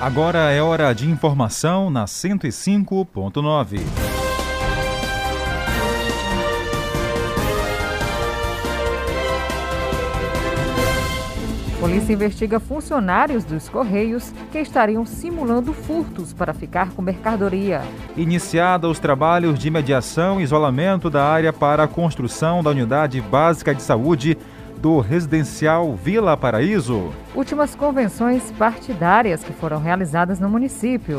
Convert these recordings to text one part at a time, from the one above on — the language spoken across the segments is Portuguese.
Agora é hora de informação na 105.9. Polícia investiga funcionários dos Correios que estariam simulando furtos para ficar com mercadoria. Iniciada os trabalhos de mediação e isolamento da área para a construção da unidade básica de saúde do residencial Vila Paraíso. Últimas convenções partidárias que foram realizadas no município.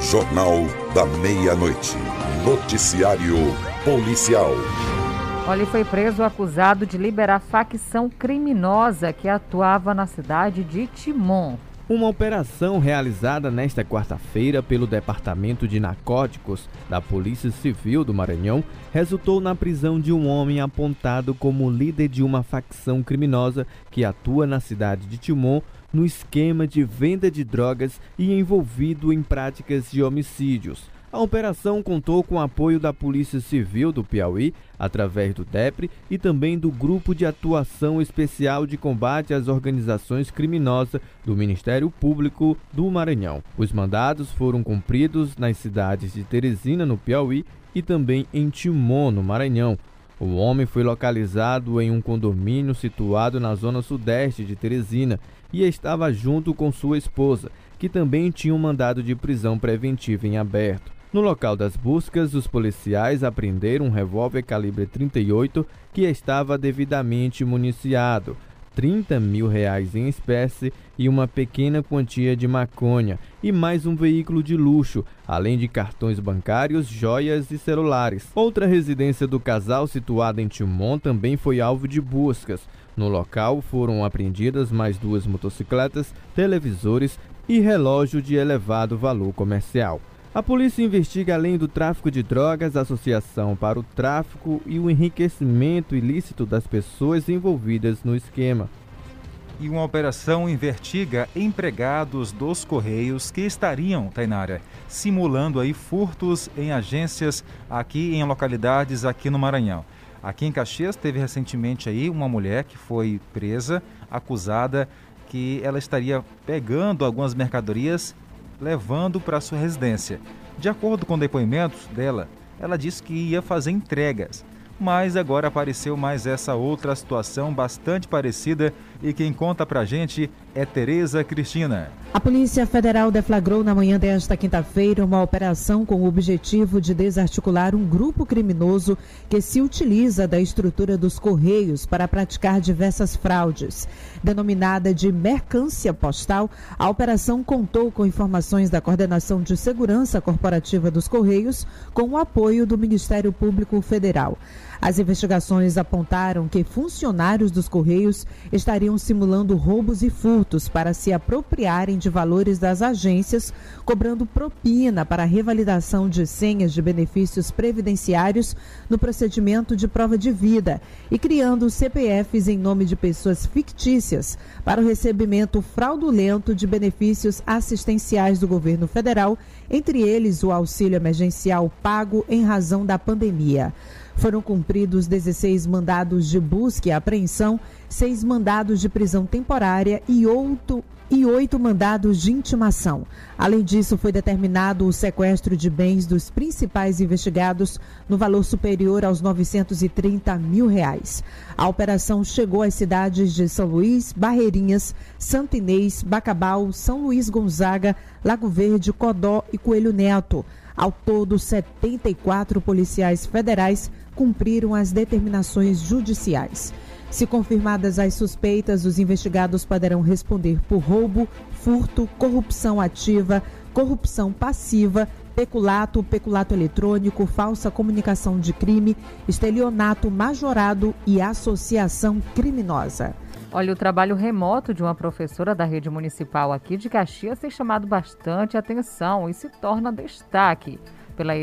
Jornal da Meia-Noite. Noticiário Policial. Olha, foi preso acusado de liberar facção criminosa que atuava na cidade de Timon. Uma operação realizada nesta quarta-feira pelo Departamento de Narcóticos da Polícia Civil do Maranhão resultou na prisão de um homem apontado como líder de uma facção criminosa que atua na cidade de Timon no esquema de venda de drogas e envolvido em práticas de homicídios. A operação contou com o apoio da Polícia Civil do Piauí, através do DEPRE e também do Grupo de Atuação Especial de Combate às Organizações Criminosas do Ministério Público do Maranhão. Os mandados foram cumpridos nas cidades de Teresina, no Piauí, e também em Timon, no Maranhão. O homem foi localizado em um condomínio situado na zona sudeste de Teresina e estava junto com sua esposa, que também tinha um mandado de prisão preventiva em aberto. No local das buscas, os policiais apreenderam um revólver calibre 38 que estava devidamente municiado, 30 mil reais em espécie e uma pequena quantia de maconha e mais um veículo de luxo, além de cartões bancários, joias e celulares. Outra residência do casal situada em Timon também foi alvo de buscas. No local foram apreendidas mais duas motocicletas, televisores e relógio de elevado valor comercial. A polícia investiga, além do tráfico de drogas, a associação para o tráfico e o enriquecimento ilícito das pessoas envolvidas no esquema. E uma operação investiga empregados dos Correios que estariam, Tainara, simulando aí furtos em agências aqui em localidades aqui no Maranhão. Aqui em Caxias teve recentemente aí uma mulher que foi presa, acusada que ela estaria pegando algumas mercadorias levando para sua residência. De acordo com depoimentos dela, ela disse que ia fazer entregas, mas agora apareceu mais essa outra situação bastante parecida e quem conta pra gente é Tereza Cristina. A Polícia Federal deflagrou na manhã desta quinta-feira uma operação com o objetivo de desarticular um grupo criminoso que se utiliza da estrutura dos Correios para praticar diversas fraudes. Denominada de mercância postal, a operação contou com informações da Coordenação de Segurança Corporativa dos Correios, com o apoio do Ministério Público Federal. As investigações apontaram que funcionários dos Correios estariam simulando roubos e furtos para se apropriarem de valores das agências, cobrando propina para a revalidação de senhas de benefícios previdenciários no procedimento de prova de vida e criando CPFs em nome de pessoas fictícias para o recebimento fraudulento de benefícios assistenciais do governo federal, entre eles o auxílio emergencial pago em razão da pandemia. Foram cumpridos 16 mandados de busca e apreensão, seis mandados de prisão temporária e oito, e oito mandados de intimação. Além disso, foi determinado o sequestro de bens dos principais investigados no valor superior aos 930 mil reais. A operação chegou às cidades de São Luís, Barreirinhas, Santo Inês, Bacabal, São Luís Gonzaga, Lago Verde, Codó e Coelho Neto. Ao todo, 74 policiais federais cumpriram as determinações judiciais. Se confirmadas as suspeitas, os investigados poderão responder por roubo, furto, corrupção ativa, corrupção passiva, peculato, peculato eletrônico, falsa comunicação de crime, estelionato majorado e associação criminosa. Olha, o trabalho remoto de uma professora da rede municipal aqui de Caxias tem chamado bastante atenção e se torna destaque pela,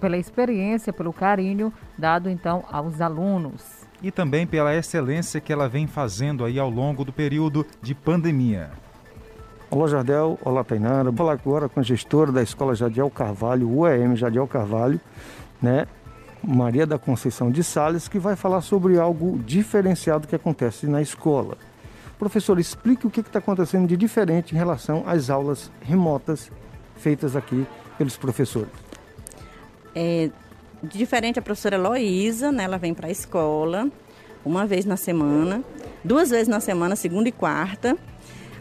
pela experiência, pelo carinho dado então aos alunos. E também pela excelência que ela vem fazendo aí ao longo do período de pandemia. Olá Jardel, olá Tainara. Vou falar agora com a gestora da Escola Jadiel Carvalho, UEM Jadiel Carvalho, né? Maria da Conceição de Sales, que vai falar sobre algo diferenciado que acontece na escola. Professor, explique o que está acontecendo de diferente em relação às aulas remotas feitas aqui pelos professores. É, diferente a professora Loísa, né, ela vem para a escola uma vez na semana, duas vezes na semana, segunda e quarta.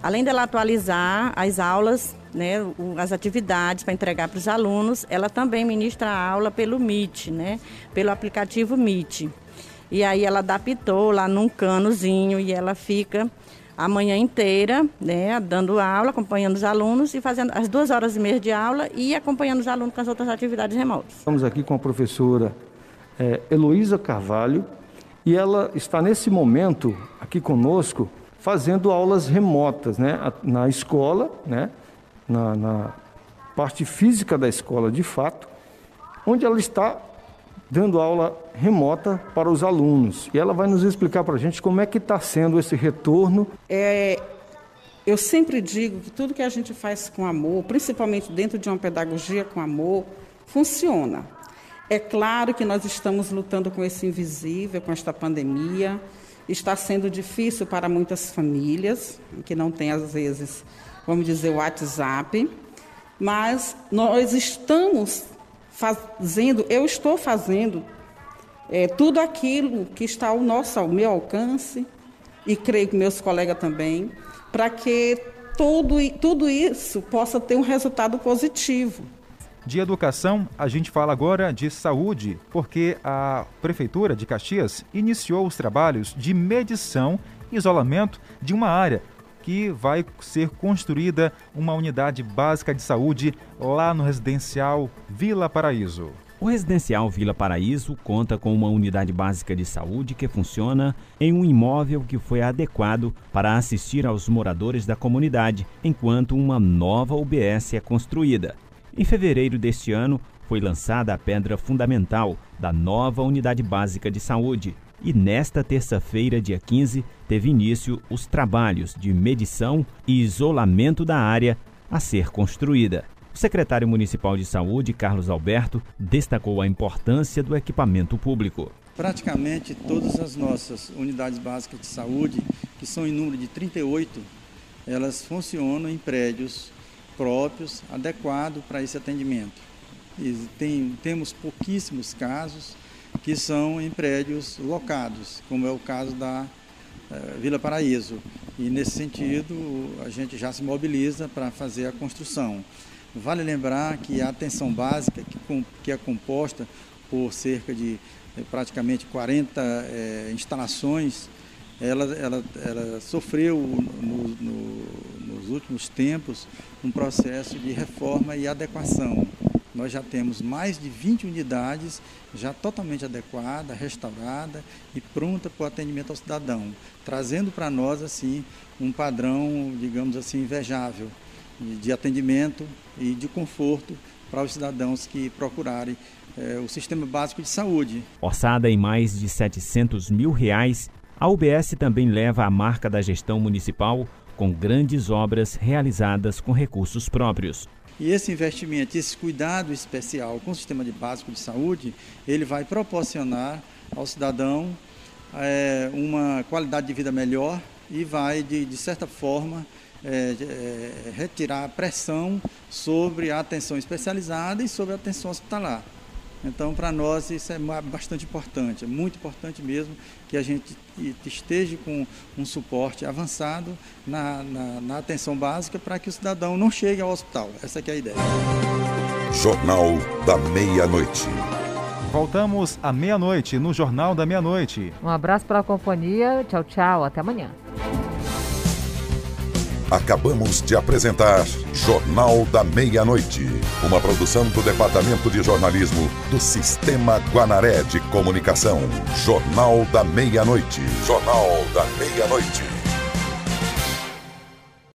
Além dela atualizar as aulas, né, as atividades para entregar para os alunos, ela também ministra a aula pelo Meet, né, pelo aplicativo Meet. E aí ela adaptou lá num canozinho e ela fica a manhã inteira, né, dando aula, acompanhando os alunos e fazendo as duas horas e meia de aula e acompanhando os alunos com as outras atividades remotas. Estamos aqui com a professora é, Heloísa Carvalho e ela está nesse momento aqui conosco fazendo aulas remotas, né, na escola, né, na, na parte física da escola de fato, onde ela está dando aula remota para os alunos. E ela vai nos explicar para a gente como é que está sendo esse retorno. É, eu sempre digo que tudo que a gente faz com amor, principalmente dentro de uma pedagogia com amor, funciona. É claro que nós estamos lutando com esse invisível, com esta pandemia. Está sendo difícil para muitas famílias, que não têm, às vezes, vamos dizer, o WhatsApp. Mas nós estamos fazendo, eu estou fazendo é, tudo aquilo que está ao nosso, ao meu alcance, e creio que meus colegas também, para que tudo, tudo isso possa ter um resultado positivo. De educação, a gente fala agora de saúde, porque a Prefeitura de Caxias iniciou os trabalhos de medição e isolamento de uma área que vai ser construída uma unidade básica de saúde lá no residencial Vila Paraíso. O residencial Vila Paraíso conta com uma unidade básica de saúde que funciona em um imóvel que foi adequado para assistir aos moradores da comunidade, enquanto uma nova UBS é construída. Em fevereiro deste ano, foi lançada a pedra fundamental da nova unidade básica de saúde, e nesta terça-feira, dia 15, teve início os trabalhos de medição e isolamento da área a ser construída. O secretário municipal de saúde, Carlos Alberto, destacou a importância do equipamento público. Praticamente todas as nossas unidades básicas de saúde, que são em número de 38, elas funcionam em prédios próprios, adequados para esse atendimento. E tem, temos pouquíssimos casos que são em prédios locados, como é o caso da eh, Vila Paraíso. E nesse sentido, a gente já se mobiliza para fazer a construção. Vale lembrar que a atenção básica, que, é composta por cerca de eh, praticamente 40 eh, instalações, ela, ela, ela sofreu no, no, nos últimos tempos um processo de reforma e adequação. Nós já temos mais de 20 unidades já totalmente adequada, restaurada e pronta para o atendimento ao cidadão, trazendo para nós assim um padrão, digamos assim, invejável de atendimento e de conforto para os cidadãos que procurarem eh, o sistema básico de saúde. Orçada em mais de 700 mil reais, a UBS também leva a marca da gestão municipal com grandes obras realizadas com recursos próprios. E esse investimento, esse cuidado especial com o sistema de básico de saúde, ele vai proporcionar ao cidadão é, uma qualidade de vida melhor e vai, de, de certa forma, é, é, retirar a pressão sobre a atenção especializada e sobre a atenção hospitalar. Então, para nós, isso é bastante importante, é muito importante mesmo que a gente esteja com um suporte avançado na, na, na atenção básica para que o cidadão não chegue ao hospital. Essa é a ideia. Jornal da Meia-Noite. Voltamos à meia-noite no Jornal da Meia-Noite. Um abraço para a companhia. Tchau, tchau. Até amanhã. Acabamos de apresentar Jornal da Meia-Noite, uma produção do Departamento de Jornalismo do Sistema Guanaré de Comunicação. Jornal da Meia-Noite. Jornal da Meia-Noite.